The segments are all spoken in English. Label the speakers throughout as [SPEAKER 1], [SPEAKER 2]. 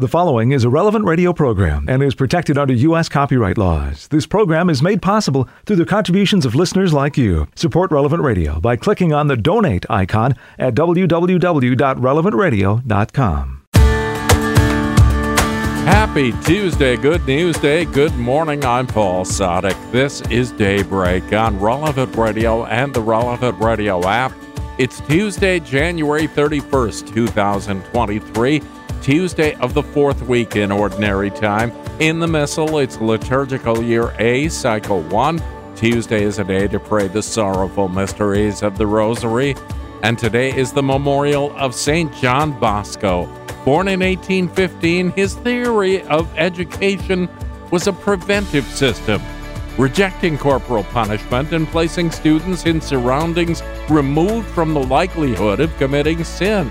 [SPEAKER 1] The following is a relevant radio program and is protected under U.S. copyright laws. This program is made possible through the contributions of listeners like you. Support Relevant Radio by clicking on the donate icon at www.relevantradio.com.
[SPEAKER 2] Happy Tuesday, good news day, good morning. I'm Paul Sadek. This is Daybreak on Relevant Radio and the Relevant Radio app. It's Tuesday, January 31st, 2023. Tuesday of the fourth week in Ordinary Time. In the Missal, it's liturgical year A, cycle 1. Tuesday is a day to pray the sorrowful mysteries of the Rosary. And today is the memorial of St. John Bosco. Born in 1815, his theory of education was a preventive system, rejecting corporal punishment and placing students in surroundings removed from the likelihood of committing sin.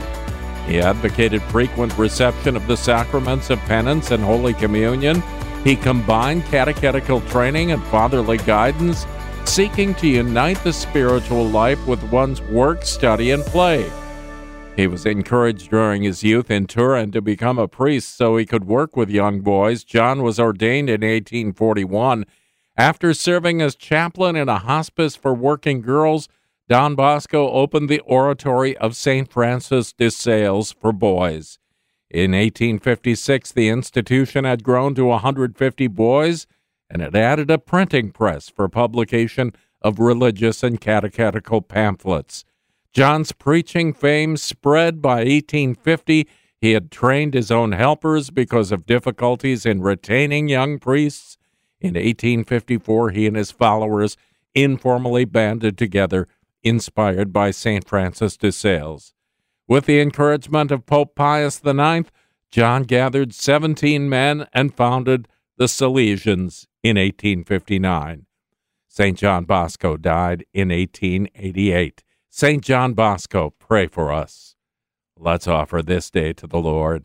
[SPEAKER 2] He advocated frequent reception of the sacraments of penance and Holy Communion. He combined catechetical training and fatherly guidance, seeking to unite the spiritual life with one's work, study, and play. He was encouraged during his youth in Turin to become a priest so he could work with young boys. John was ordained in 1841. After serving as chaplain in a hospice for working girls, Don Bosco opened the Oratory of St. Francis de Sales for boys. In 1856, the institution had grown to 150 boys and it added a printing press for publication of religious and catechetical pamphlets. John's preaching fame spread by 1850. He had trained his own helpers because of difficulties in retaining young priests. In 1854, he and his followers informally banded together inspired by St. Francis de Sales. With the encouragement of Pope Pius IX, John gathered 17 men and founded the Salesians in 1859. St. John Bosco died in 1888. St. John Bosco, pray for us. Let's offer this day to the Lord.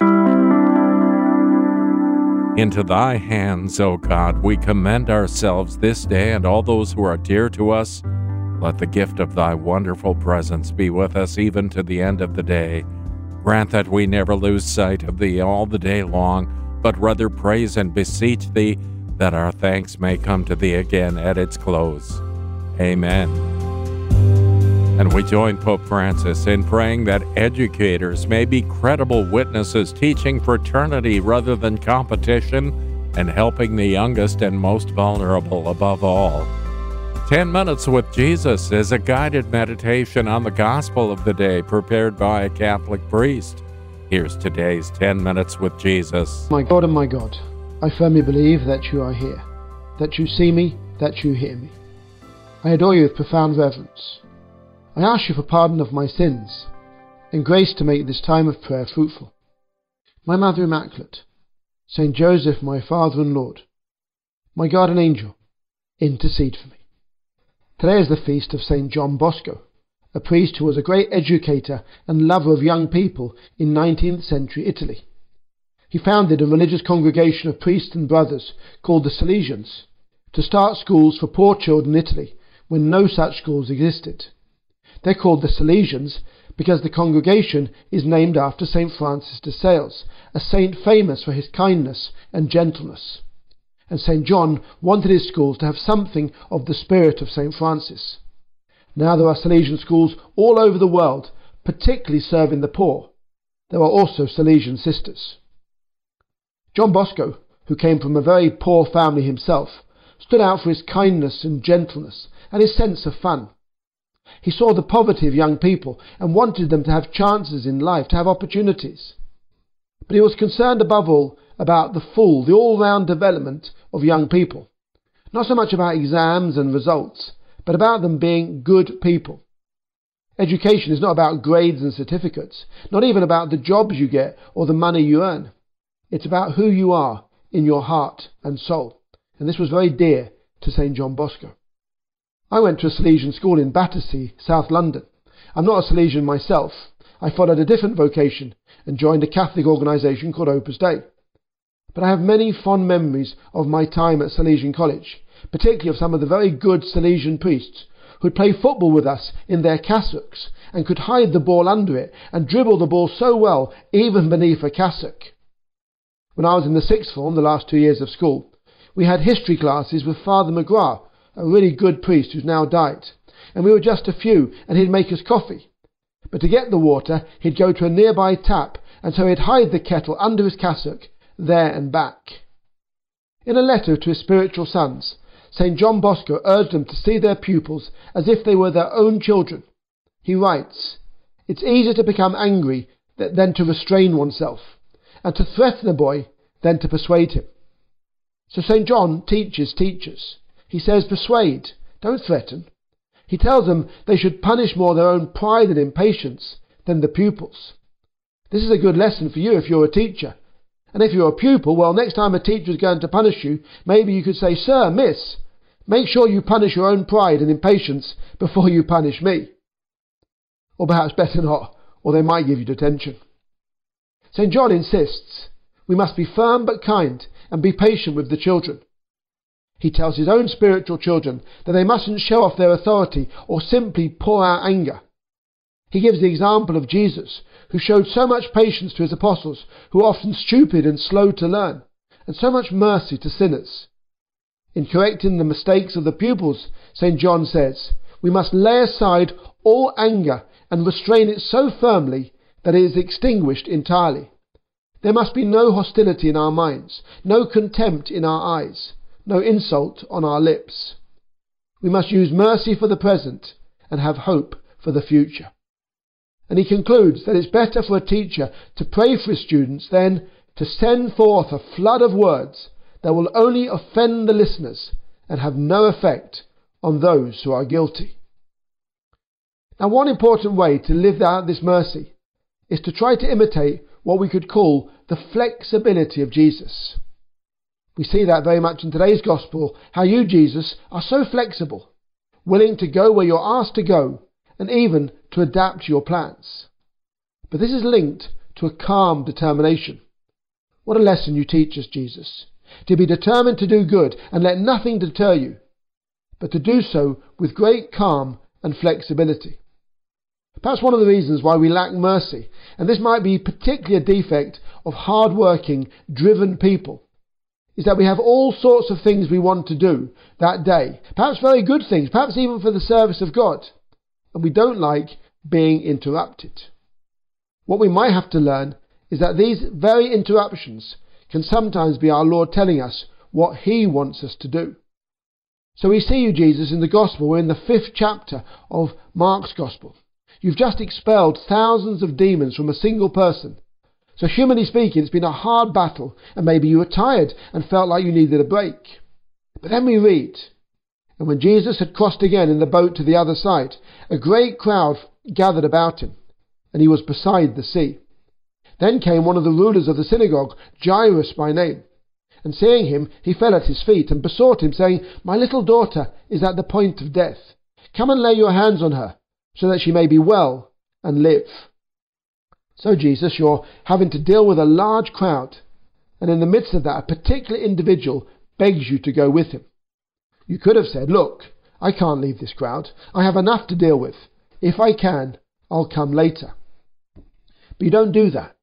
[SPEAKER 2] Into thy hands, O God, we commend ourselves this day and all those who are dear to us let the gift of thy wonderful presence be with us even to the end of the day. Grant that we never lose sight of thee all the day long, but rather praise and beseech thee that our thanks may come to thee again at its close. Amen. And we join Pope Francis in praying that educators may be credible witnesses teaching fraternity rather than competition and helping the youngest and most vulnerable above all. 10 Minutes with Jesus is a guided meditation on the gospel of the day prepared by a Catholic priest. Here's today's 10 Minutes with Jesus.
[SPEAKER 3] My God and my God, I firmly believe that you are here, that you see me, that you hear me. I adore you with profound reverence. I ask you for pardon of my sins and grace to make this time of prayer fruitful. My Mother Immaculate, Saint Joseph, my Father and Lord, my guardian angel, intercede for me. Today is the feast of St. John Bosco, a priest who was a great educator and lover of young people in 19th century Italy. He founded a religious congregation of priests and brothers called the Salesians to start schools for poor children in Italy when no such schools existed. They're called the Salesians because the congregation is named after St. Francis de Sales, a saint famous for his kindness and gentleness and St. John wanted his schools to have something of the spirit of St. Francis. Now there are Salesian schools all over the world, particularly serving the poor. There are also Salesian sisters. John Bosco, who came from a very poor family himself, stood out for his kindness and gentleness and his sense of fun. He saw the poverty of young people and wanted them to have chances in life, to have opportunities. But he was concerned above all about the full, the all round development of young people. Not so much about exams and results, but about them being good people. Education is not about grades and certificates, not even about the jobs you get or the money you earn. It's about who you are in your heart and soul. And this was very dear to St. John Bosco. I went to a Salesian school in Battersea, South London. I'm not a Salesian myself. I followed a different vocation and joined a Catholic organisation called Opus Dei. But I have many fond memories of my time at Salesian College, particularly of some of the very good Salesian priests who'd play football with us in their cassocks and could hide the ball under it and dribble the ball so well even beneath a cassock. When I was in the sixth form, the last two years of school, we had history classes with Father McGrath, a really good priest who's now died. And we were just a few, and he'd make us coffee. But to get the water, he'd go to a nearby tap, and so he'd hide the kettle under his cassock, there and back. In a letter to his spiritual sons, St. John Bosco urged them to see their pupils as if they were their own children. He writes, It's easier to become angry than to restrain oneself, and to threaten a boy than to persuade him. So St. John teaches teachers. He says, persuade, don't threaten. He tells them they should punish more their own pride and impatience than the pupils. This is a good lesson for you if you're a teacher. And if you're a pupil, well, next time a teacher is going to punish you, maybe you could say, Sir, Miss, make sure you punish your own pride and impatience before you punish me. Or perhaps better not, or they might give you detention. St. John insists we must be firm but kind and be patient with the children. He tells his own spiritual children that they mustn't show off their authority or simply pour out anger. He gives the example of Jesus, who showed so much patience to his apostles, who were often stupid and slow to learn, and so much mercy to sinners. In correcting the mistakes of the pupils, St. John says, we must lay aside all anger and restrain it so firmly that it is extinguished entirely. There must be no hostility in our minds, no contempt in our eyes, no insult on our lips. We must use mercy for the present and have hope for the future. And he concludes that it's better for a teacher to pray for his students than to send forth a flood of words that will only offend the listeners and have no effect on those who are guilty. Now, one important way to live out this mercy is to try to imitate what we could call the flexibility of Jesus. We see that very much in today's gospel, how you, Jesus, are so flexible, willing to go where you're asked to go, and even to adapt your plans. But this is linked to a calm determination. What a lesson you teach us, Jesus. To be determined to do good and let nothing deter you, but to do so with great calm and flexibility. Perhaps one of the reasons why we lack mercy, and this might be particularly a defect of hard-working, driven people, is that we have all sorts of things we want to do that day. Perhaps very good things, perhaps even for the service of God. And we don't like being interrupted. What we might have to learn is that these very interruptions can sometimes be our Lord telling us what He wants us to do. So we see you, Jesus, in the Gospel. We're in the fifth chapter of Mark's Gospel. You've just expelled thousands of demons from a single person. So, humanly speaking, it's been a hard battle, and maybe you were tired and felt like you needed a break. But then we read, and when Jesus had crossed again in the boat to the other side, a great crowd gathered about him, and he was beside the sea. Then came one of the rulers of the synagogue, Jairus by name. And seeing him, he fell at his feet and besought him, saying, My little daughter is at the point of death. Come and lay your hands on her so that she may be well and live. So, Jesus, you're having to deal with a large crowd, and in the midst of that, a particular individual begs you to go with him. You could have said, Look, I can't leave this crowd. I have enough to deal with. If I can, I'll come later. But you don't do that.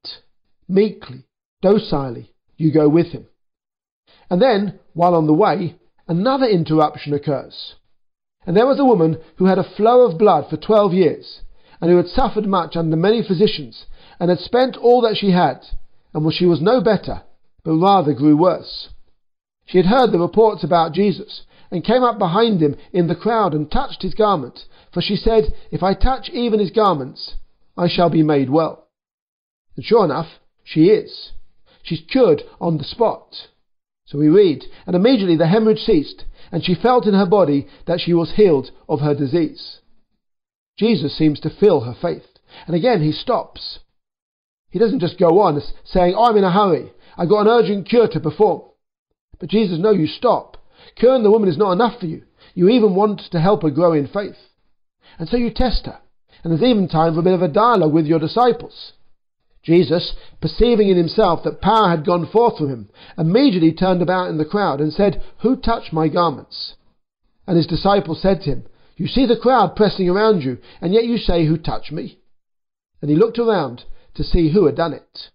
[SPEAKER 3] Meekly, docilely, you go with him. And then, while on the way, another interruption occurs. And there was a woman who had a flow of blood for twelve years, and who had suffered much under many physicians, and had spent all that she had, and she was no better, but rather grew worse. She had heard the reports about Jesus, and came up behind him in the crowd and touched his garment, for she said, If I touch even his garments, I shall be made well. And sure enough, she is. She's cured on the spot. So we read, and immediately the hemorrhage ceased, and she felt in her body that she was healed of her disease. Jesus seems to feel her faith. And again, he stops. He doesn't just go on saying, I'm in a hurry. I've got an urgent cure to perform. But Jesus, no, you stop. Curing the woman is not enough for you. You even want to help her grow in faith. And so you test her. And there's even time for a bit of a dialogue with your disciples. Jesus, perceiving in himself that power had gone forth from him, immediately turned about in the crowd and said, Who touched my garments? And his disciples said to him, You see the crowd pressing around you, and yet you say, Who touched me? And he looked around to see who had done it.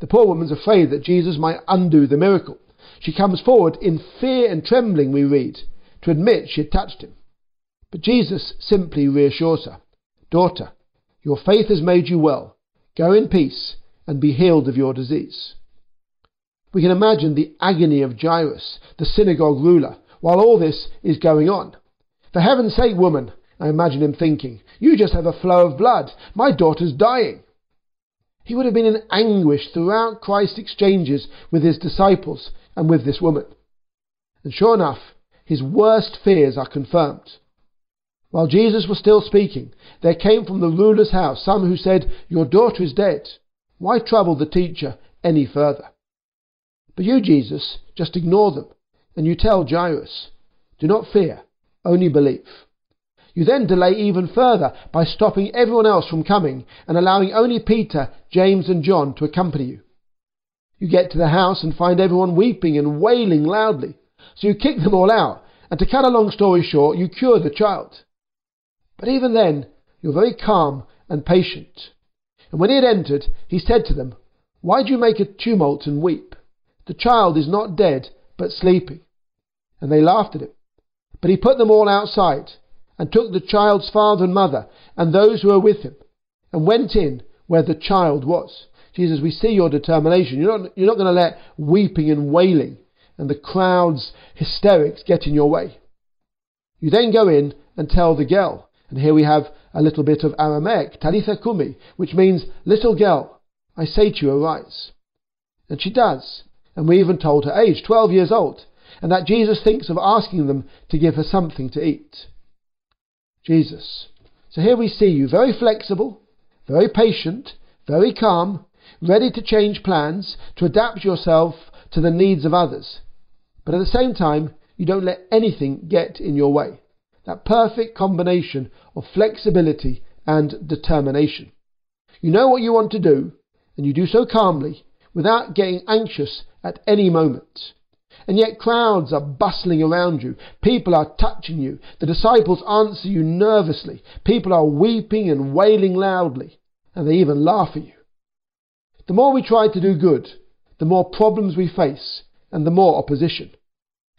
[SPEAKER 3] The poor woman's afraid that Jesus might undo the miracle. She comes forward in fear and trembling, we read, to admit she had touched him. But Jesus simply reassures her Daughter, your faith has made you well. Go in peace and be healed of your disease. We can imagine the agony of Jairus, the synagogue ruler, while all this is going on. For heaven's sake, woman, I imagine him thinking, you just have a flow of blood. My daughter's dying. He would have been in anguish throughout Christ's exchanges with his disciples and with this woman. And sure enough, his worst fears are confirmed. While Jesus was still speaking, there came from the ruler's house some who said, Your daughter is dead. Why trouble the teacher any further? But you, Jesus, just ignore them, and you tell Jairus, Do not fear, only believe. You then delay even further by stopping everyone else from coming and allowing only Peter, James, and John to accompany you. You get to the house and find everyone weeping and wailing loudly. So you kick them all out, and to cut a long story short, you cure the child. But even then, you're very calm and patient. And when he had entered, he said to them, Why do you make a tumult and weep? The child is not dead, but sleeping. And they laughed at him. But he put them all outside and took the child's father and mother and those who were with him and went in where the child was. Jesus, we see your determination. You're not, you're not going to let weeping and wailing and the crowd's hysterics get in your way. You then go in and tell the girl. And here we have a little bit of Aramaic, Talitha Kumi, which means, little girl, I say to you, arise. And she does. And we even told her age, 12 years old, and that Jesus thinks of asking them to give her something to eat. Jesus. So here we see you very flexible, very patient, very calm, ready to change plans, to adapt yourself to the needs of others. But at the same time, you don't let anything get in your way. That perfect combination of flexibility and determination. You know what you want to do, and you do so calmly, without getting anxious at any moment. And yet crowds are bustling around you. People are touching you. The disciples answer you nervously. People are weeping and wailing loudly. And they even laugh at you. The more we try to do good, the more problems we face and the more opposition.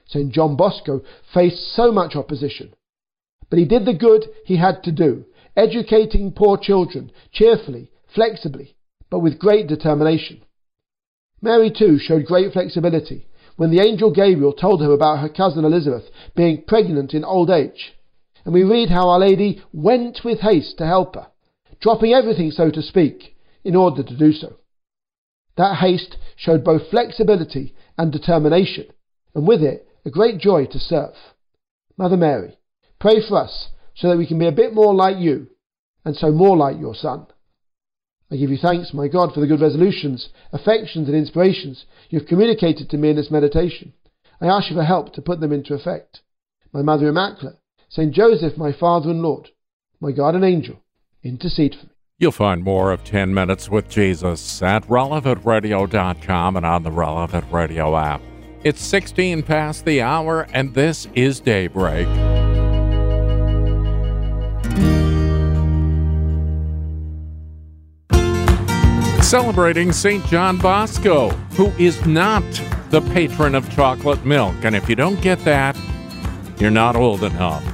[SPEAKER 3] St. John Bosco faced so much opposition. But he did the good he had to do, educating poor children cheerfully, flexibly, but with great determination. Mary too showed great flexibility when the angel Gabriel told her about her cousin Elizabeth being pregnant in old age. And we read how Our Lady went with haste to help her, dropping everything, so to speak, in order to do so. That haste showed both flexibility and determination, and with it a great joy to serve. Mother Mary, pray for us so that we can be a bit more like you, and so more like your Son. I give you thanks, my God, for the good resolutions, affections, and inspirations you have communicated to me in this meditation. I ask you for help to put them into effect. My Mother Immaculate, Saint Joseph, my Father and Lord, my guardian angel, intercede for me.
[SPEAKER 2] You'll find more of 10 Minutes with Jesus at relevantradio.com and on the Relevant Radio app. It's 16 past the hour, and this is Daybreak. celebrating St. John Bosco, who is not the patron of chocolate milk. And if you don't get that, you're not old enough.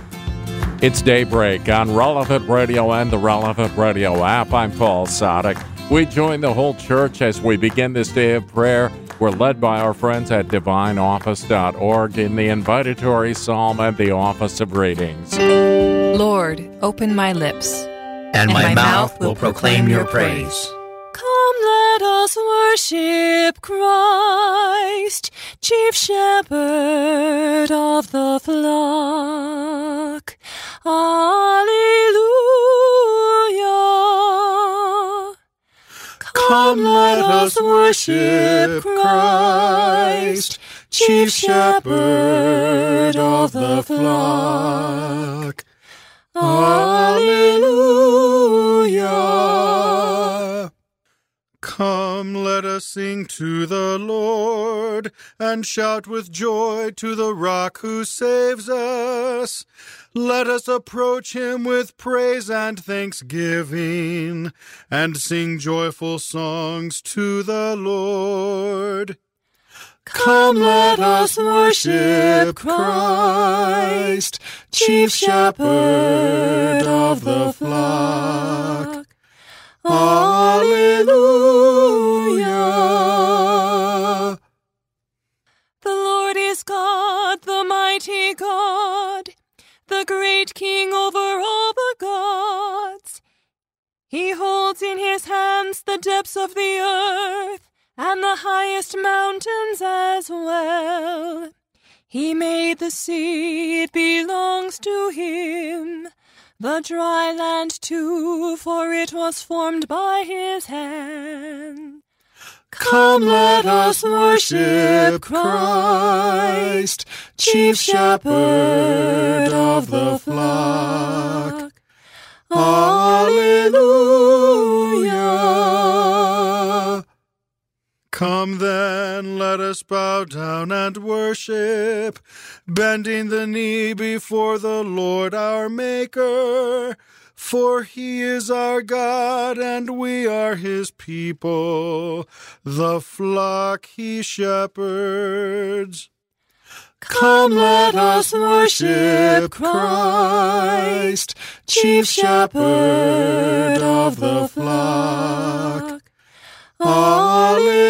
[SPEAKER 2] It's Daybreak on Relevant Radio and the Relevant Radio app. I'm Paul Sadek. We join the whole church as we begin this day of prayer. We're led by our friends at divineoffice.org in the invitatory psalm and the office of readings.
[SPEAKER 4] Lord, open my lips,
[SPEAKER 5] and, and my, my, mouth will proclaim your praise.
[SPEAKER 6] Come, let us worship Christ, chief shepherd of the flock. Alleluia.
[SPEAKER 5] Come, let us worship Christ, chief shepherd of the flock. Alleluia Come, let us sing to the Lord, and shout with joy to the rock who saves us. Let us approach him with praise and thanksgiving, and sing joyful songs to the Lord.
[SPEAKER 6] Come, let us worship Christ, chief shepherd of the flock. Alleluia. The Lord is God, the mighty God, the great King over all the gods. He holds in his hands the depths of the earth and the highest mountains as well. He made the sea, it belongs to him. The dry land too, for it was formed by his hand. Come, let us worship Christ, chief shepherd of the flock. Alleluia.
[SPEAKER 5] Come then, let us bow down and worship, bending the knee before the Lord our Maker. For he is our God, and we are his people, the flock he shepherds.
[SPEAKER 6] Come, let us worship Christ, chief shepherd of the flock. Alleluia.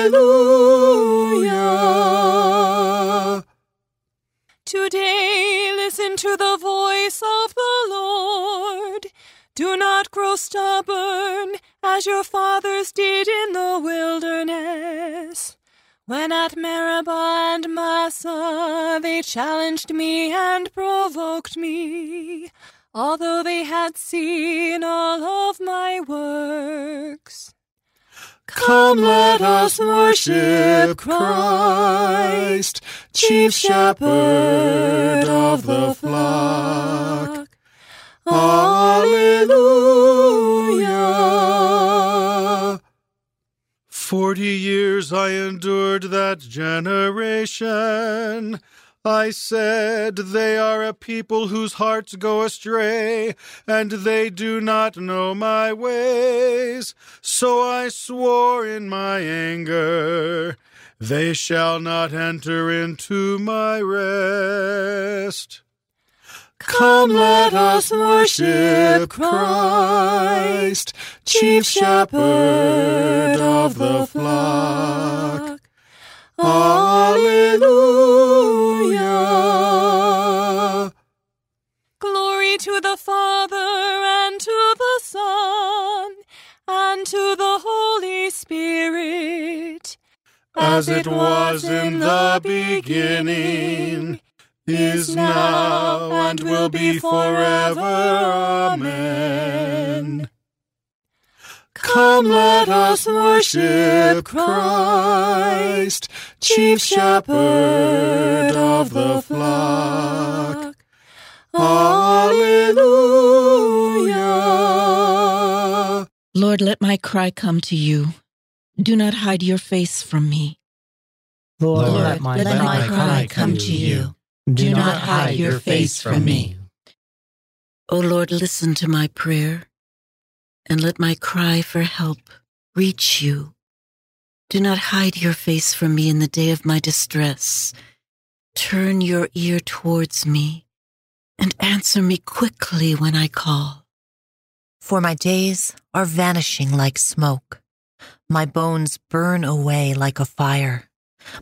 [SPEAKER 6] Today listen to the voice of the Lord. Do not grow stubborn as your fathers did in the wilderness. When at Meribah and Massah they challenged me and provoked me, although they had seen all of my works. Come, let us worship Christ, chief shepherd of the flock. Alleluia.
[SPEAKER 5] Forty years I endured that generation. I said, They are a people whose hearts go astray, and they do not know my ways. So I swore in my anger, They shall not enter into my rest.
[SPEAKER 6] Come, let us worship Christ, chief shepherd of the flock. Alleluia. Son and to the Holy Spirit,
[SPEAKER 5] As it was in the beginning, is now, and will be forever. Amen.
[SPEAKER 6] Come, let us worship Christ, chief shepherd of the flock. Alleluia.
[SPEAKER 7] Lord, let my cry come to you. Do not hide your face from me.
[SPEAKER 8] Lord,
[SPEAKER 7] Lord,
[SPEAKER 8] my,
[SPEAKER 7] let my cry come to you. Do not hide your face from me. O Lord, listen to my prayer, and let my cry for help reach you. Do not hide your face from me in the day of my distress. Turn your ear towards me and answer me quickly when I call.
[SPEAKER 9] For my days are vanishing like smoke. My bones burn away like a fire.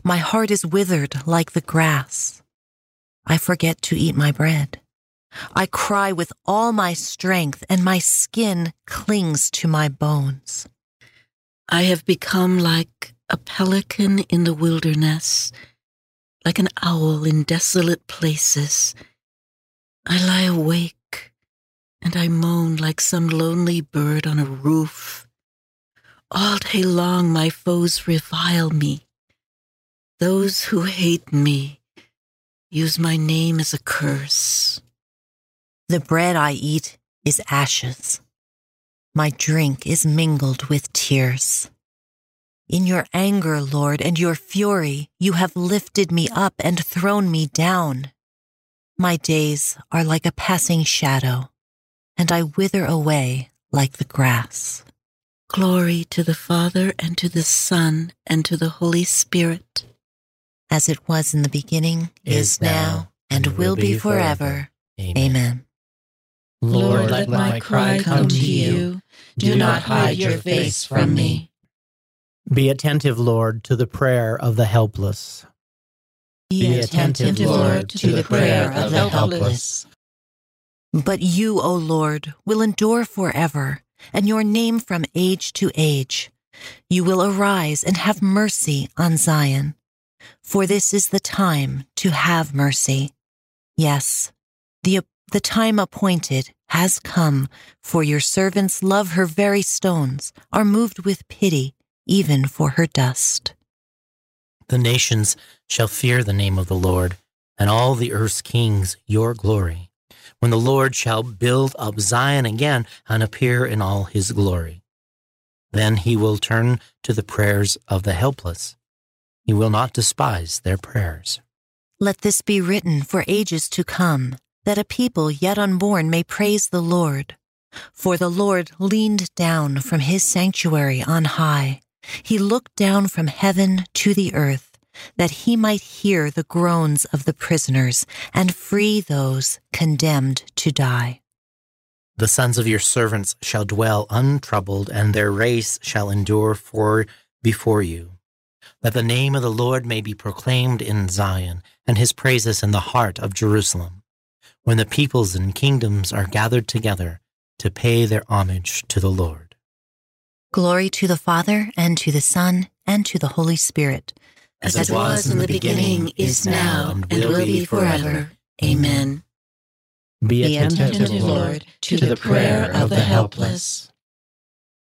[SPEAKER 9] My heart is withered like the grass. I forget to eat my bread. I cry with all my strength, and my skin clings to my bones.
[SPEAKER 7] I have become like a pelican in the wilderness, like an owl in desolate places. I lie awake and I moan like some lonely bird on a roof. All day long, my foes revile me. Those who hate me use my name as a curse.
[SPEAKER 9] The bread I eat is ashes. My drink is mingled with tears. In your anger, Lord, and your fury, you have lifted me up and thrown me down. My days are like a passing shadow, and I wither away like the grass.
[SPEAKER 7] Glory to the Father, and to the Son, and to the Holy Spirit.
[SPEAKER 9] As it was in the beginning, is now, and will be forever. Amen.
[SPEAKER 7] Lord, let my cry come to you. Do not hide your face from me.
[SPEAKER 8] Be attentive, Lord, to the prayer of the helpless.
[SPEAKER 7] Be attentive, Lord, to the prayer of the helpless.
[SPEAKER 9] But you, O Lord, will endure forever, and your name from age to age. You will arise and have mercy on Zion. For this is the time to have mercy. Yes, the, the time appointed has come, for your servants love her very stones, are moved with pity even for her dust.
[SPEAKER 8] The nations shall fear the name of the Lord, and all the earth's kings your glory, when the Lord shall build up Zion again and appear in all his glory. Then he will turn to the prayers of the helpless. He will not despise their prayers.
[SPEAKER 9] Let this be written for ages to come, that a people yet unborn may praise the Lord. For the Lord leaned down from his sanctuary on high he looked down from heaven to the earth that he might hear the groans of the prisoners and free those condemned to die.
[SPEAKER 8] The sons of your servants shall dwell untroubled, and their race shall endure for before you. That the name of the Lord may be proclaimed in Zion, and his praises in the heart of Jerusalem, when the peoples and kingdoms are gathered together to pay their homage to the Lord.
[SPEAKER 9] Glory to the Father, and to the Son, and to the Holy Spirit.
[SPEAKER 7] As, As it was in the beginning, is now, and will be forever. Amen.
[SPEAKER 8] Be
[SPEAKER 7] attentive, Lord, to the prayer of the helpless.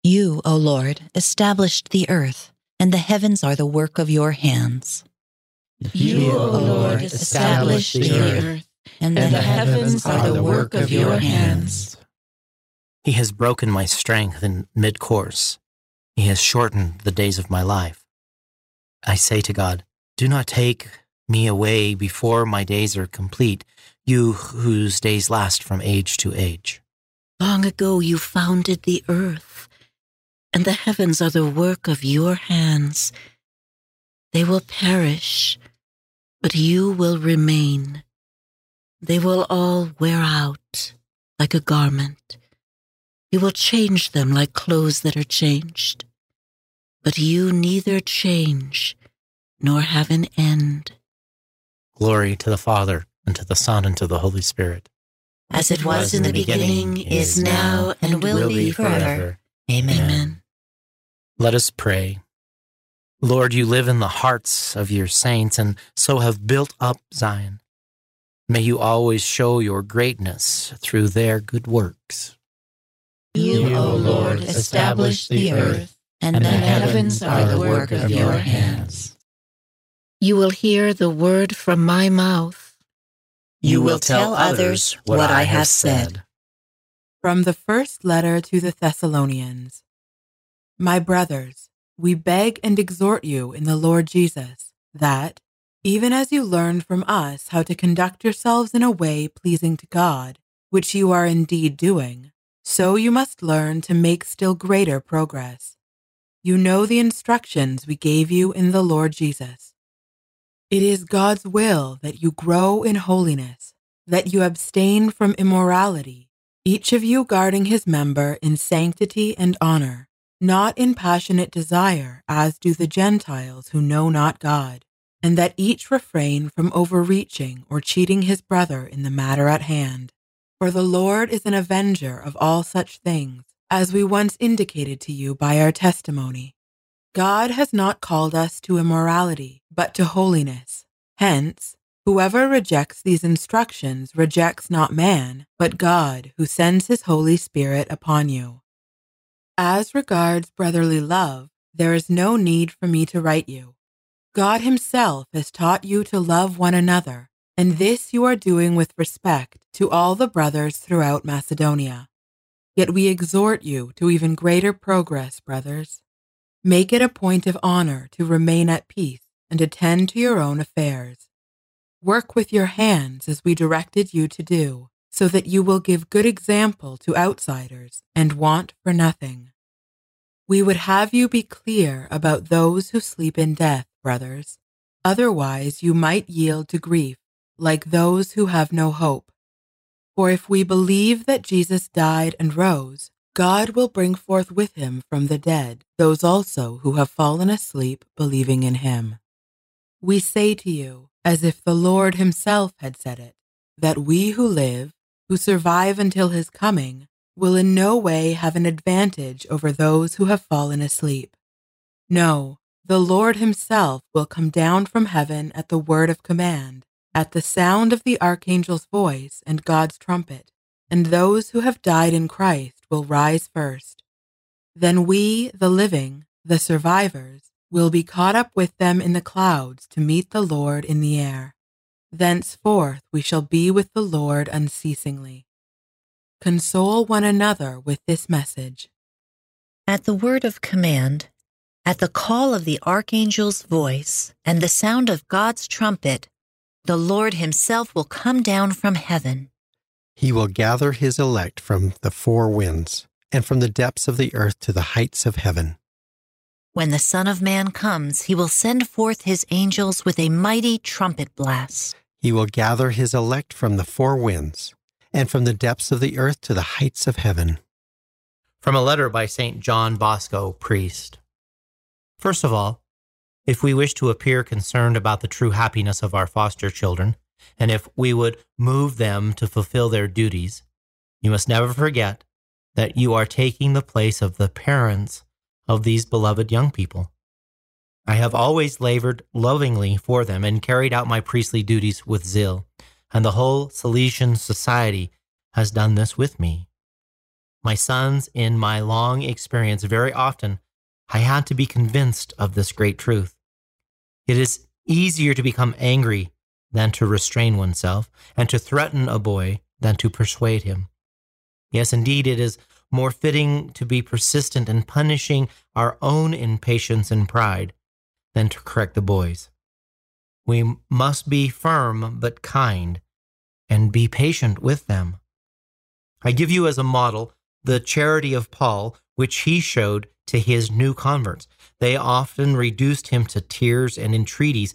[SPEAKER 9] You, O Lord, established the earth, and the heavens are the work of your hands.
[SPEAKER 7] You, O Lord, established the earth, and the heavens are the work of your hands.
[SPEAKER 8] He has broken my strength in mid course. He has shortened the days of my life. I say to God, Do not take me away before my days are complete, you whose days last from age to age.
[SPEAKER 7] Long ago you founded the earth, and the heavens are the work of your hands. They will perish, but you will remain. They will all wear out like a garment you will change them like clothes that are changed. But you neither change nor have an end.
[SPEAKER 8] Glory to the Father, and to the Son, and to the Holy Spirit.
[SPEAKER 7] As it was in the beginning, is now, and will be forever. Amen. Amen.
[SPEAKER 8] Let us pray. Lord, you live in the hearts of your saints, and so have built up Zion. May you always show your greatness through their good works.
[SPEAKER 7] You, O Lord, establish the earth, and the heavens are the work of your hands. You will hear the word from my mouth.
[SPEAKER 8] You will tell others what I have said.
[SPEAKER 10] From the first letter to the Thessalonians My brothers, we beg and exhort you in the Lord Jesus that, even as you learned from us how to conduct yourselves in a way pleasing to God, which you are indeed doing, so you must learn to make still greater progress. You know the instructions we gave you in the Lord Jesus. It is God's will that you grow in holiness, that you abstain from immorality, each of you guarding his member in sanctity and honor, not in passionate desire, as do the Gentiles who know not God, and that each refrain from overreaching or cheating his brother in the matter at hand. For the Lord is an avenger of all such things, as we once indicated to you by our testimony. God has not called us to immorality, but to holiness. Hence, whoever rejects these instructions rejects not man, but God, who sends his Holy Spirit upon you. As regards brotherly love, there is no need for me to write you. God himself has taught you to love one another and this you are doing with respect to all the brothers throughout Macedonia. Yet we exhort you to even greater progress, brothers. Make it a point of honor to remain at peace and attend to your own affairs. Work with your hands as we directed you to do, so that you will give good example to outsiders and want for nothing. We would have you be clear about those who sleep in death, brothers. Otherwise, you might yield to grief, like those who have no hope. For if we believe that Jesus died and rose, God will bring forth with him from the dead those also who have fallen asleep believing in him. We say to you, as if the Lord himself had said it, that we who live, who survive until his coming, will in no way have an advantage over those who have fallen asleep. No, the Lord himself will come down from heaven at the word of command, at the sound of the archangel's voice and God's trumpet, and those who have died in Christ will rise first. Then we, the living, the survivors, will be caught up with them in the clouds to meet the Lord in the air. Thenceforth we shall be with the Lord unceasingly. Console one another with this message.
[SPEAKER 9] At the word of command, at the call of the archangel's voice, and the sound of God's trumpet, the Lord himself will come down from heaven.
[SPEAKER 11] He will gather his elect from the four winds and from the depths of the earth to the heights of heaven.
[SPEAKER 9] When the Son of Man comes, he will send forth his angels with a mighty trumpet blast.
[SPEAKER 11] He will gather his elect from the four winds and from the depths of the earth to the heights of heaven.
[SPEAKER 8] From a letter by St. John Bosco, priest. First of all, if we wish to appear concerned about the true happiness of our foster children, and if we would move them to fulfill their duties, you must never forget that you are taking the place of the parents of these beloved young people. I have always labored lovingly for them and carried out my priestly duties with zeal, and the whole Salesian society has done this with me. My sons, in my long experience, very often I had to be convinced of this great truth. It is easier to become angry than to restrain oneself, and to threaten a boy than to persuade him. Yes, indeed, it is more fitting to be persistent in punishing our own impatience and pride than to correct the boys. We must be firm but kind and be patient with them. I give you as a model the charity of Paul, which he showed to his new converts. They often reduced him to tears and entreaties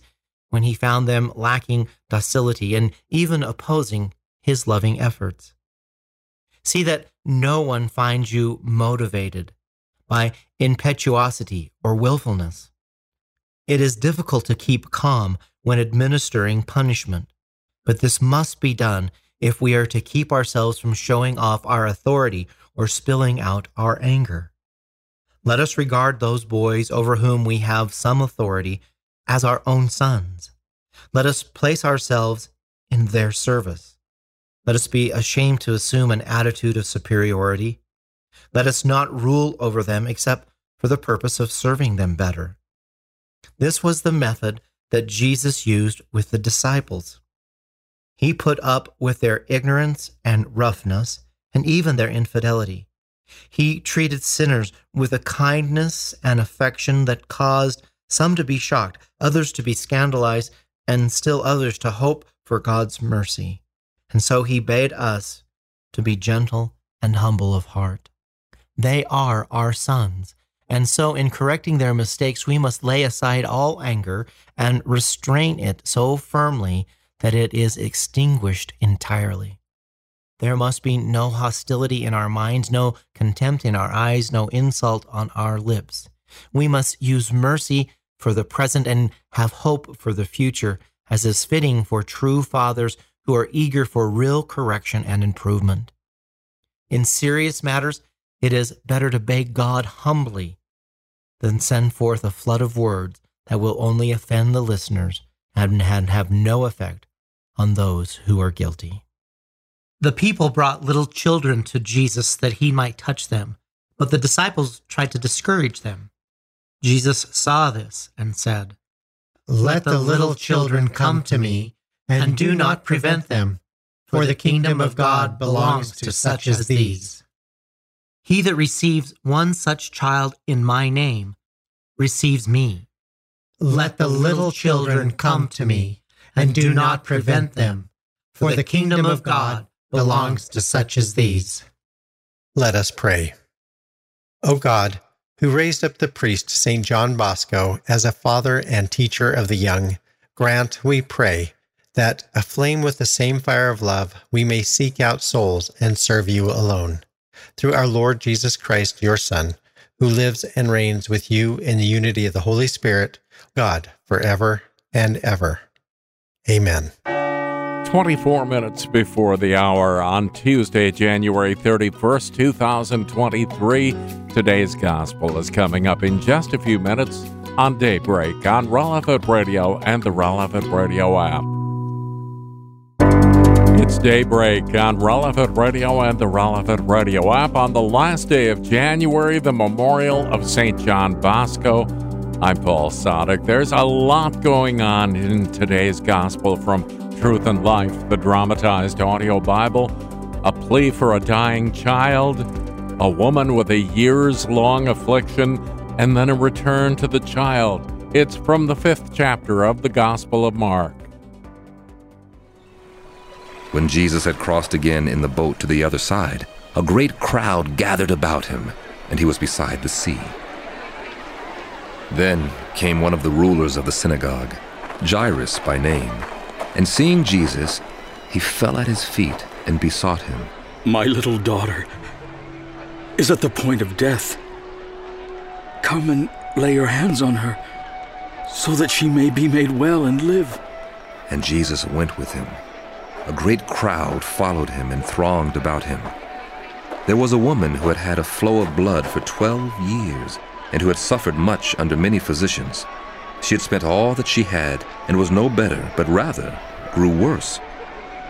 [SPEAKER 8] when he found them lacking docility and even opposing his loving efforts. See that no one finds you motivated by impetuosity or willfulness. It is difficult to keep calm when administering punishment, but this must be done if we are to keep ourselves from showing off our authority or spilling out our anger. Let us regard those boys over whom we have some authority as our own sons. Let us place ourselves in their service. Let us be ashamed to assume an attitude of superiority. Let us not rule over them except for the purpose of serving them better. This was the method that Jesus used with the disciples. He put up with their ignorance and roughness and even their infidelity. He treated sinners with a kindness and affection that caused some to be shocked, others to be scandalized, and still others to hope for God's mercy. And so he bade us to be gentle and humble of heart. They are our sons. And so, in correcting their mistakes, we must lay aside all anger and restrain it so firmly that it is extinguished entirely. There must be no hostility in our minds, no contempt in our eyes, no insult on our lips. We must use mercy for the present and have hope for the future, as is fitting for true fathers who are eager for real correction and improvement. In serious matters, it is better to beg God humbly than send forth a flood of words that will only offend the listeners and have no effect on those who are guilty. The people brought little children to Jesus that he might touch them, but the disciples tried to discourage them. Jesus saw this and said,
[SPEAKER 11] Let the little children come to me, and do not prevent them, for the kingdom of God belongs to such as these.
[SPEAKER 8] He that receives one such child in my name receives me.
[SPEAKER 11] Let the little children come to me, and do not prevent them, for the kingdom of God belongs to such as these.
[SPEAKER 12] Let us pray. O God, who raised up the priest St. John Bosco as a father and teacher of the young, grant, we pray, that, aflame with the same fire of love, we may seek out souls and serve you alone. Through our Lord Jesus Christ, your Son, who lives and reigns with you in the unity of the Holy Spirit, God, forever and ever. Amen.
[SPEAKER 2] 24 minutes before the hour on Tuesday, January 31st, 2023. Today's gospel is coming up in just a few minutes on Daybreak on Relevant Radio and the Relevant Radio app. It's Daybreak on Relevant Radio and the Relevant Radio app on the last day of January, the memorial of St. John Bosco. I'm Paul Sadek. There's a lot going on in today's gospel from Truth and Life, the dramatized audio Bible, a plea for a dying child, a woman with a years long affliction, and then a return to the child. It's from the fifth chapter of the Gospel of Mark.
[SPEAKER 13] When Jesus had crossed again in the boat to the other side, a great crowd gathered about him, and he was beside the sea. Then came one of the rulers of the synagogue, Jairus by name, and seeing Jesus, he fell at his feet and besought him,
[SPEAKER 14] My little daughter is at the point of death. Come and lay your hands on her, so that she may be made well and live.
[SPEAKER 13] And Jesus went with him. A great crowd followed him and thronged about him. There was a woman who had had a flow of blood for twelve years, and who had suffered much under many physicians. She had spent all that she had, and was no better, but rather grew worse.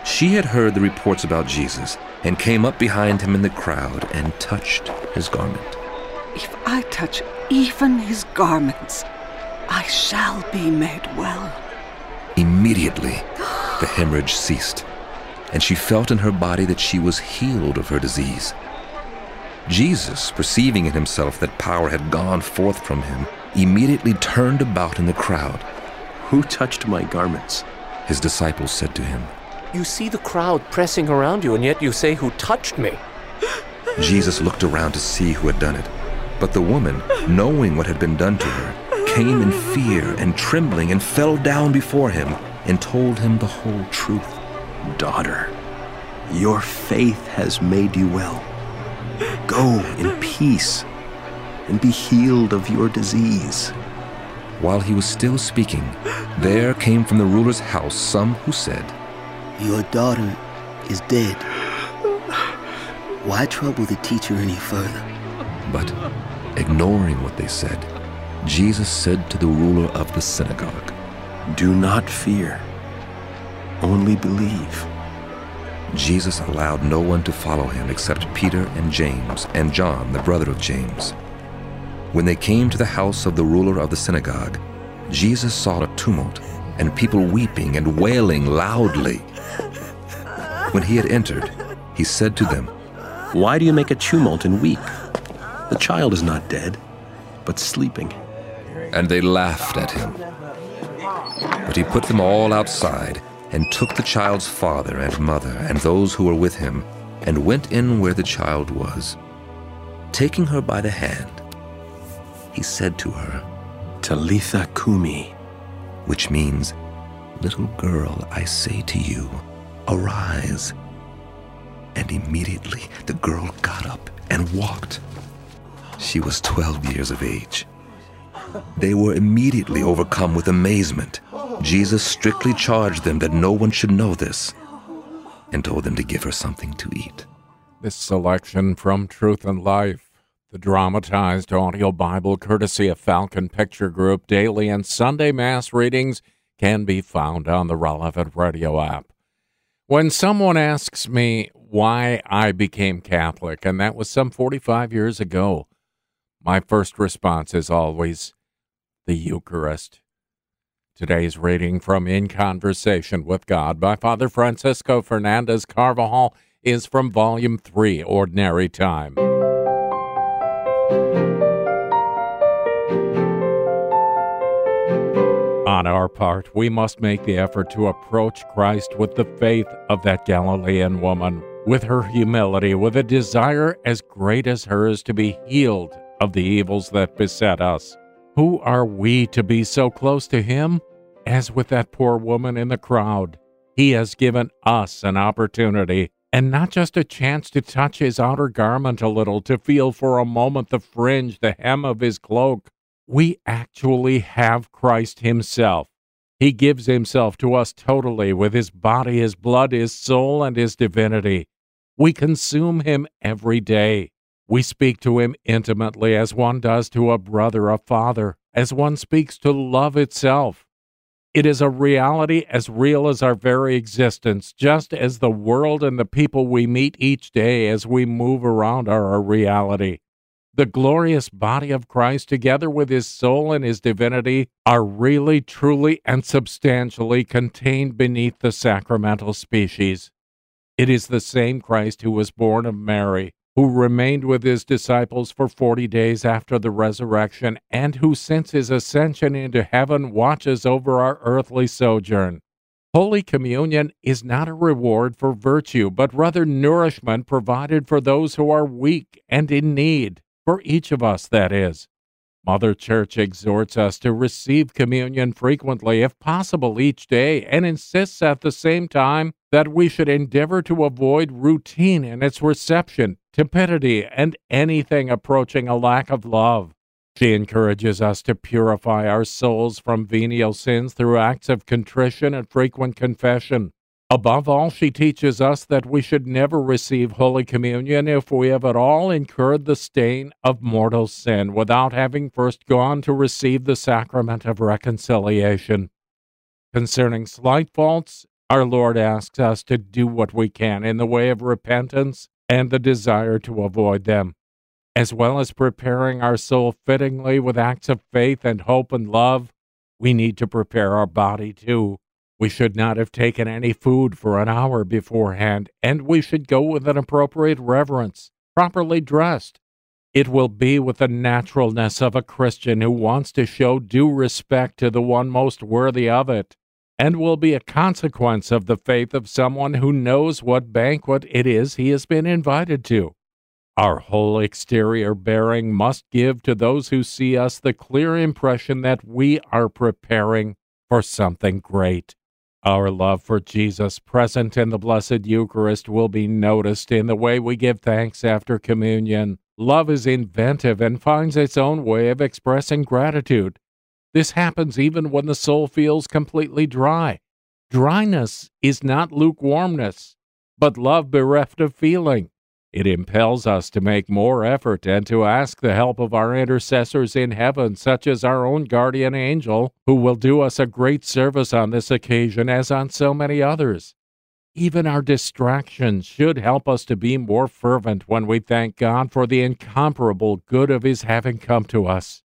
[SPEAKER 13] She had heard the reports about Jesus, and came up behind him in the crowd and touched his garment.
[SPEAKER 15] If I touch even his garments, I shall be made well.
[SPEAKER 13] Immediately, the hemorrhage ceased, and she felt in her body that she was healed of her disease. Jesus, perceiving in himself that power had gone forth from him, immediately turned about in the crowd.
[SPEAKER 16] Who touched my garments?
[SPEAKER 13] His disciples said to him,
[SPEAKER 17] You see the crowd pressing around you, and yet you say, Who touched me?
[SPEAKER 13] Jesus looked around to see who had done it. But the woman, knowing what had been done to her, came in fear and trembling and fell down before him and told him the whole truth.
[SPEAKER 16] Daughter, your faith has made you well. Go in peace and be healed of your disease.
[SPEAKER 13] While he was still speaking, there came from the ruler's house some who said,
[SPEAKER 18] Your daughter is dead. Why trouble the teacher any further?
[SPEAKER 13] But, ignoring what they said, Jesus said to the ruler of the synagogue,
[SPEAKER 16] Do not fear, only believe.
[SPEAKER 13] Jesus allowed no one to follow him except Peter and James and John, the brother of James. When they came to the house of the ruler of the synagogue, Jesus saw a tumult and people weeping and wailing loudly. When he had entered, he said to them,
[SPEAKER 16] Why do you make a tumult and weep? The child is not dead, but sleeping.
[SPEAKER 13] And they laughed at him. But he put them all outside and took the child's father and mother and those who were with him and went in where the child was. Taking her by the hand, he said to her,
[SPEAKER 16] Talitha cumi,
[SPEAKER 13] which means, Little girl, I say to you, arise. And immediately the girl got up and walked. She was 12 years of age. They were immediately overcome with amazement. Jesus strictly charged them that no one should know this and told them to give her something to eat.
[SPEAKER 2] This selection from Truth and Life, the dramatized audio Bible courtesy of Falcon Picture Group, daily and Sunday Mass readings can be found on the relevant radio app. When someone asks me why I became Catholic, and that was some 45 years ago, my first response is always the Eucharist. Today's reading from In Conversation with God by Father Francisco Fernandez Carvajal is from Volume 3, Ordinary Time. On our part, we must make the effort to approach Christ with the faith of that Galilean woman, with her humility, with a desire as great as hers to be healed of the evils that beset us. Who are we to be so close to Him? As with that poor woman in the crowd, He has given us an opportunity, and not just a chance to touch His outer garment a little, to feel for a moment the fringe, the hem of His cloak, we actually have Christ Himself. He gives Himself to us totally with His body, His blood, His soul, and His divinity. We consume Him every day. We speak to Him intimately as one does to a brother, a father, as one speaks to love itself. It is a reality as real as our very existence, just as the world and the people we meet each day as we move around are a reality. The glorious body of Christ, together with his soul and his divinity, are really, truly, and substantially contained beneath the sacramental species. It is the same Christ who was born of Mary, who remained with his disciples for forty days after the resurrection, and who since his ascension into heaven watches over our earthly sojourn. Holy Communion is not a reward for virtue, but rather nourishment provided for those who are weak and in need for each of us, that is. Mother Church exhorts us to receive communion frequently, if possible each day, and insists at the same time that we should endeavor to avoid routine in its reception, tepidity, and anything approaching a lack of love. She encourages us to purify our souls from venial sins through acts of contrition and frequent confession. Above all, she teaches us that we should never receive Holy Communion if we have at all incurred the stain of mortal sin without having first gone to receive the sacrament of reconciliation. Concerning slight faults, our Lord asks us to do what we can in the way of repentance and the desire to avoid them, as well as preparing our soul fittingly with acts of faith and hope and love. We need to prepare our body too we should not have taken any food for an hour beforehand, and we should go with an appropriate reverence, properly dressed. It will be with the naturalness of a Christian who wants to show due respect to the one most worthy of it, and will be a consequence of the faith of someone who knows what banquet it is he has been invited to. Our whole exterior bearing must give to those who see us the clear impression that we are preparing for something great. Our love for Jesus present in the Blessed Eucharist will be noticed in the way we give thanks after communion. Love is inventive and finds its own way of expressing gratitude. This happens even when the soul feels completely dry. Dryness is not lukewarmness, but love bereft of feeling. It impels us to make more effort and to ask the help of our intercessors in heaven, such as our own guardian angel, who will do us a great service on this occasion as on so many others. Even our distractions should help us to be more fervent when we thank God for the incomparable good of His having come to us.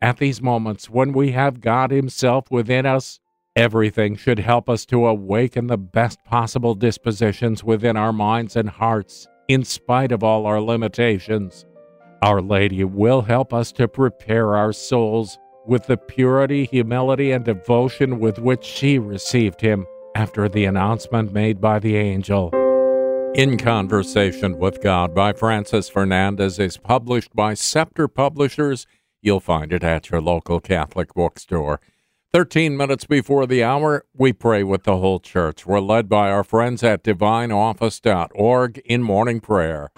[SPEAKER 2] At these moments, when we have God Himself within us, everything should help us to awaken the best possible dispositions within our minds and hearts in spite of all our limitations. Our Lady will help us to prepare our souls with the purity, humility, and devotion with which she received him after the announcement made by the angel. In Conversation with God by Francis Fernandez is published by Scepter Publishers. You'll find it at your local Catholic bookstore. 13 minutes before the hour, we pray with the whole church. We're led by our friends at divineoffice.org in morning prayer.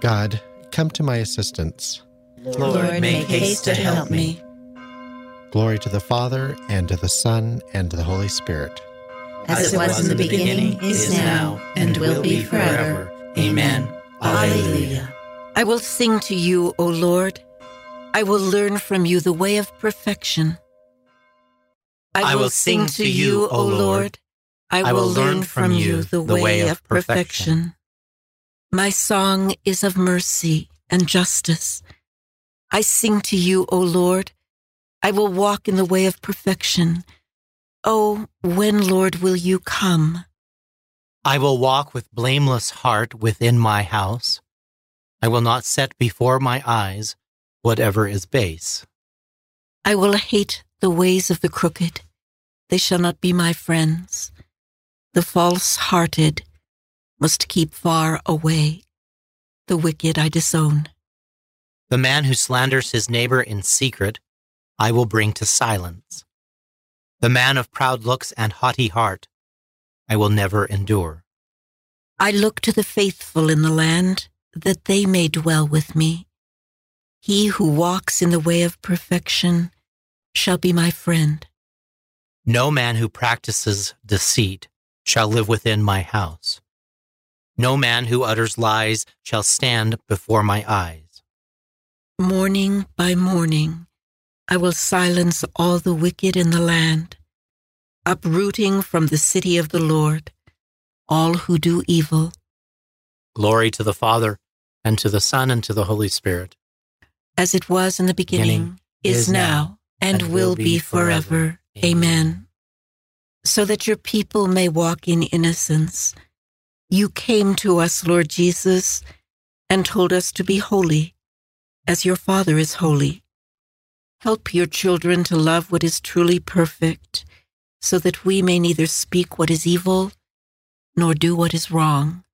[SPEAKER 12] God, come to my assistance.
[SPEAKER 7] Lord, make haste to help me.
[SPEAKER 12] Glory to the Father, and to the Son, and to the Holy Spirit.
[SPEAKER 7] As it was in the beginning, is now, and will be forever. Amen. Alleluia. I will sing to you, O Lord. I will learn from you the way of perfection. I will, sing to you, O Lord. I will learn from you the way of perfection. My song is of mercy and justice. I sing to you, O Lord. I will walk in the way of perfection. Oh, when, Lord, will you come?
[SPEAKER 8] I will walk with blameless heart within my house. I will not set before my eyes whatever is base.
[SPEAKER 7] I will hate the ways of the crooked. They shall not be my friends. The false hearted must keep far away. The wicked I disown.
[SPEAKER 8] The man who slanders his neighbor in secret, I will bring to silence. The man of proud looks and haughty heart, I will never endure.
[SPEAKER 7] I look to the faithful in the land, that they may dwell with me. He who walks in the way of perfection shall be my friend.
[SPEAKER 8] No man who practices deceit shall live within my house. No man who utters lies shall stand before my eyes.
[SPEAKER 7] Morning by morning, I will silence all the wicked in the land, uprooting from the city of the Lord all who do evil.
[SPEAKER 8] Glory to the Father, and to the Son, and to the Holy Spirit.
[SPEAKER 7] As it was in the beginning, is, now, and, will be forever. forever. Amen. So that your people may walk in innocence. You came to us, Lord Jesus, and told us to be holy, as your Father is holy. Help your children to love what is truly perfect, so that we may neither speak what is evil nor do what is wrong.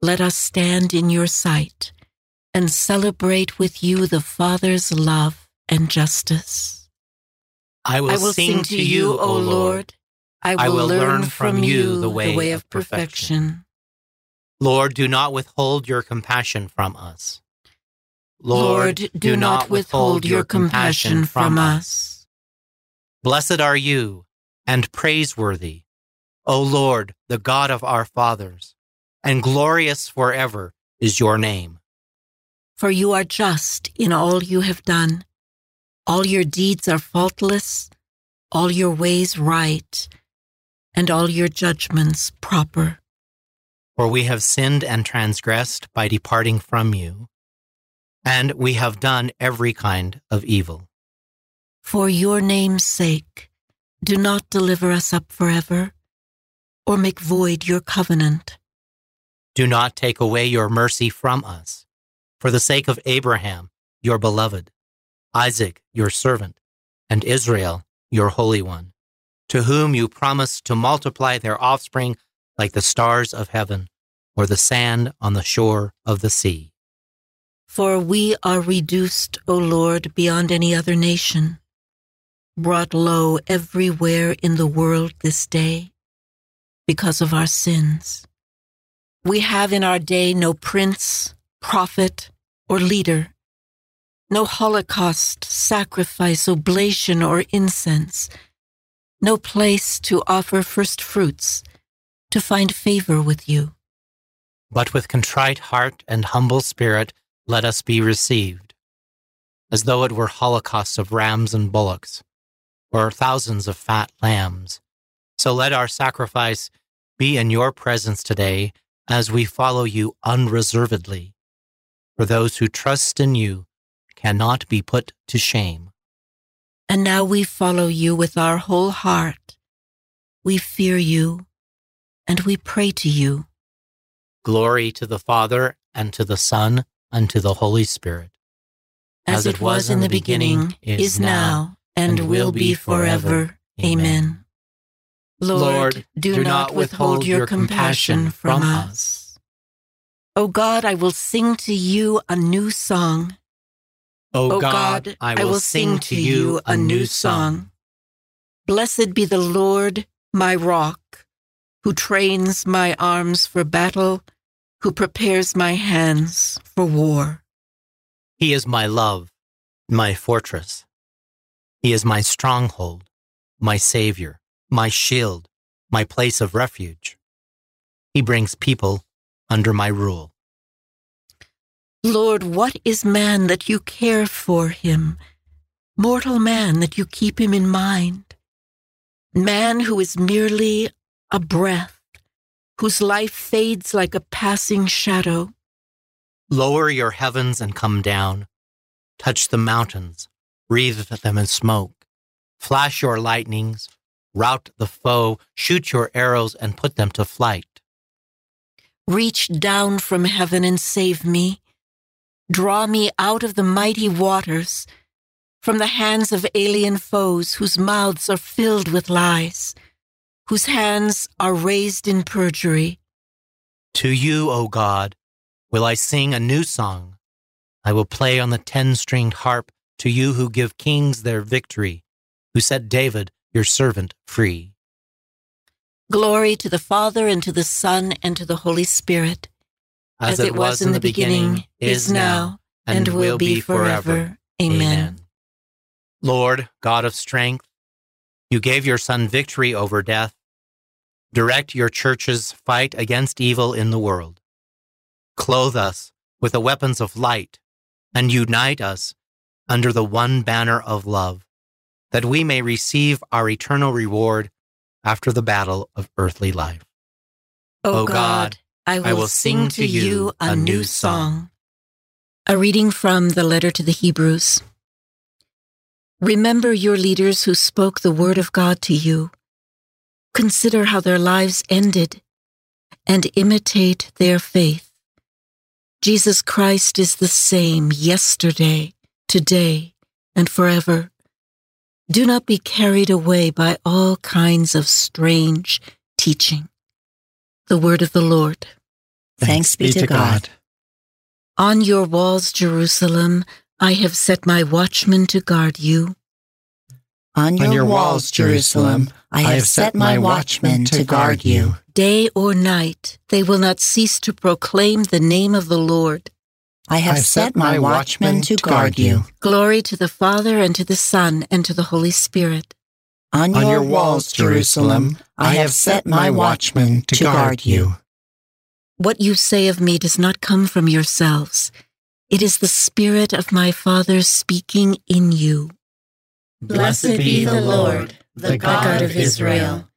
[SPEAKER 7] Let us stand in your sight and celebrate with you the Father's love and justice.
[SPEAKER 8] I will,
[SPEAKER 7] I will
[SPEAKER 8] sing,
[SPEAKER 7] sing, to you, O Lord. I will,
[SPEAKER 8] I will
[SPEAKER 7] learn,
[SPEAKER 8] learn
[SPEAKER 7] from you the way,
[SPEAKER 8] the way
[SPEAKER 7] of
[SPEAKER 8] of
[SPEAKER 7] perfection.
[SPEAKER 8] Lord, do not withhold your compassion from us.
[SPEAKER 7] Lord, do not withhold your compassion from us.
[SPEAKER 8] Blessed are you and praiseworthy, O Lord, the God of our fathers, and glorious forever is your name.
[SPEAKER 7] For you are just in all you have done. All your deeds are faultless, all your ways right, and all your judgments proper.
[SPEAKER 8] For we have sinned and transgressed by departing from you, and we have done every kind of evil.
[SPEAKER 7] For your name's sake, do not deliver us up forever, or make void your covenant.
[SPEAKER 8] Do not take away your mercy from us, for the sake of Abraham, your beloved, Isaac, your servant, and Israel, your Holy One, to whom you promised to multiply their offspring like the stars of heaven or the sand on the shore of the sea.
[SPEAKER 7] For we are reduced, O Lord, beyond any other nation, brought low everywhere in the world this day because of our sins. We have in our day no prince, prophet, or leader, no holocaust, sacrifice, oblation, or incense, no place to offer first fruits, to find favor with you.
[SPEAKER 8] But with contrite heart and humble spirit, let us be received, as though it were holocausts of rams and bullocks, or thousands of fat lambs. So let our sacrifice be in your presence today as we follow you unreservedly. For those who trust in you cannot be put to shame.
[SPEAKER 7] And now we follow you with our whole heart. We fear you and we pray to you.
[SPEAKER 8] Glory to the Father and to the Son and to the Holy Spirit.
[SPEAKER 7] As, it was in the beginning, is now, and will be forever. Amen. Lord, do not withhold your compassion from us. O God, I will sing to you a new song.
[SPEAKER 8] O God, I will sing to you a new song.
[SPEAKER 7] Blessed be the Lord, my rock, who trains my arms for battle, who prepares my hands for war.
[SPEAKER 8] He is my love, my fortress. He is my stronghold, my Savior my shield, my place of refuge. He brings people under my rule.
[SPEAKER 7] Lord, what is man that you care for him? Mortal man that you keep him in mind? Man who is merely a breath, whose life fades like a passing shadow.
[SPEAKER 8] Lower your heavens and come down. Touch the mountains, wreathe them in smoke. Flash your lightnings, rout the foe, shoot your arrows, and put them to flight.
[SPEAKER 7] Reach down from heaven and save me. Draw me out of the mighty waters, from the hands of alien foes whose mouths are filled with lies, whose hands are raised in perjury.
[SPEAKER 8] To you, O God, will I sing a new song. I will play on the ten stringed harp to you who give kings their victory, who set David, your servant, free.
[SPEAKER 7] Glory to the Father, and to the Son, and to the Holy Spirit,
[SPEAKER 8] As, it was in the beginning, is now, and will be forever. Amen. Lord, God of strength, you gave your Son victory over death. Direct your church's fight against evil in the world. Clothe us with the weapons of light and unite us under the one banner of love, that we may receive our eternal reward after the battle of earthly life.
[SPEAKER 7] O God, I will, sing to you a new song. A reading from the letter to the Hebrews. Remember your leaders who spoke the word of God to you. Consider how their lives ended and imitate their faith. Jesus Christ is the same yesterday, today, and forever. Do not be carried away by all kinds of strange teaching. The word of the Lord.
[SPEAKER 11] Thanks be to God.
[SPEAKER 7] On your walls, Jerusalem, I have set my watchmen to guard you.
[SPEAKER 11] On your, walls, Jerusalem, I have set my watchmen to guard you.
[SPEAKER 7] Day or night, they will not cease to proclaim the name of the Lord.
[SPEAKER 11] I have set my watchmen to guard you.
[SPEAKER 7] Glory to the Father, and to the Son, and to the Holy Spirit.
[SPEAKER 11] On your walls, Jerusalem, I have set my watchmen to guard you.
[SPEAKER 7] What you say of me does not come from yourselves. It is the Spirit of my Father speaking in you.
[SPEAKER 11] Blessed be the Lord, the God of Israel.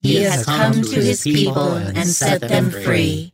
[SPEAKER 11] He has come to his people and set them free.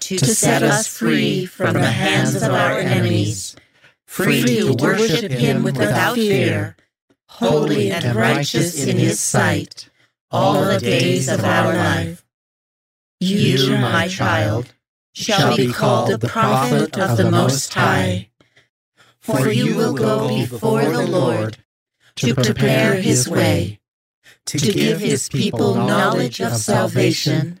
[SPEAKER 11] to set us free from the hands of our enemies, free to worship him without fear, holy and righteous in his sight all the days of our life. You, my child, shall be called the prophet of the Most High, for you will go before the Lord to prepare his way, to give his people knowledge of salvation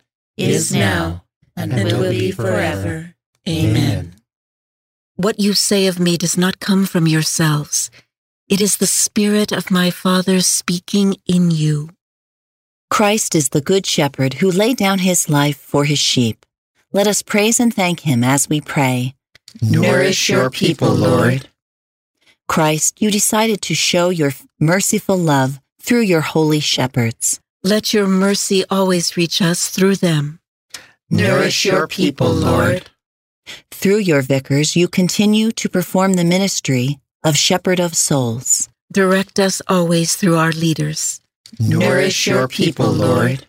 [SPEAKER 11] is now, and will be forever. Amen.
[SPEAKER 7] What you say of me does not come from yourselves. It is the Spirit of my Father speaking in you.
[SPEAKER 19] Christ is the Good Shepherd who laid down his life for his sheep. Let us praise and thank him as we pray.
[SPEAKER 11] Nourish your people, Lord.
[SPEAKER 19] Christ, you decided to show your merciful love through your holy shepherds.
[SPEAKER 7] Let your mercy always reach us through them.
[SPEAKER 11] Nourish your people, Lord.
[SPEAKER 19] Through your vicars, you continue to perform the ministry of shepherd of souls.
[SPEAKER 7] Direct us always through our leaders.
[SPEAKER 11] Nourish your people, Lord.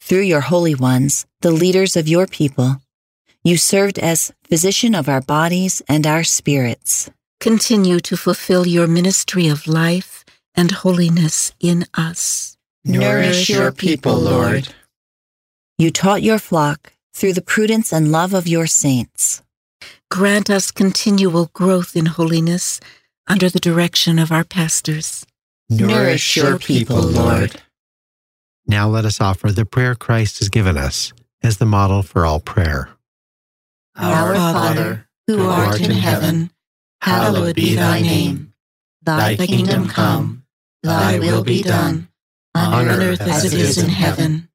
[SPEAKER 19] Through your holy ones, the leaders of your people, you served as physician of our bodies and our spirits.
[SPEAKER 7] Continue to fulfill your ministry of life and holiness in us.
[SPEAKER 11] Nourish your people, Lord.
[SPEAKER 19] You taught your flock through the prudence and love of your saints.
[SPEAKER 7] Grant us continual growth in holiness under the direction of our pastors.
[SPEAKER 11] Nourish your people, Lord.
[SPEAKER 12] Now let us offer the prayer Christ has given us as the model for all prayer.
[SPEAKER 11] Our Father, who art in heaven,
[SPEAKER 9] hallowed be thy name. Thy kingdom come, thy will be done, on earth as it is in heaven.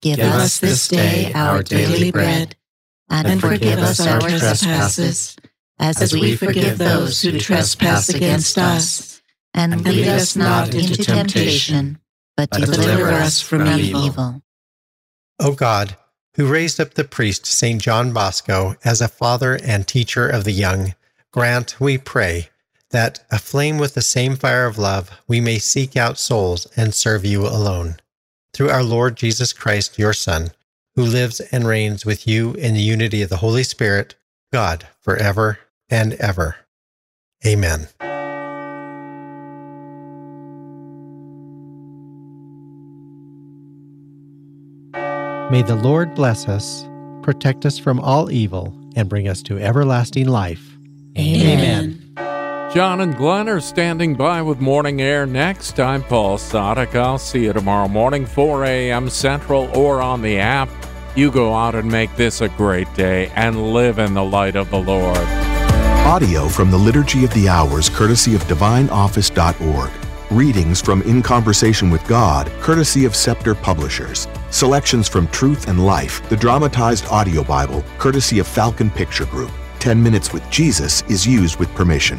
[SPEAKER 9] Give us this day our daily bread, and forgive us our trespasses, as we forgive those who trespass against us. And lead us not into temptation, but deliver us from evil.
[SPEAKER 11] O God, who raised up the priest St. John Bosco as a father and teacher of the young, grant, we pray, that, aflame with the same fire of love, we may seek out souls and serve you alone. Through our Lord Jesus Christ, your Son, who lives and reigns with you in the unity of the Holy Spirit, God, forever and ever. Amen.
[SPEAKER 20] May the Lord bless us, protect us from all evil, and bring us to everlasting life.
[SPEAKER 9] Amen.
[SPEAKER 2] John and Glenn are standing by with Morning Air next. I'm Paul Sadek. I'll see you tomorrow morning, 4 a.m. Central, or on the app. You go out and make this a great day and live in the light of the Lord.
[SPEAKER 21] Audio from the Liturgy of the Hours, courtesy of DivineOffice.org. Readings from In Conversation with God, courtesy of Scepter Publishers. Selections from Truth and Life, the dramatized audio Bible, courtesy of Falcon Picture Group. 10 Minutes with Jesus is used with permission.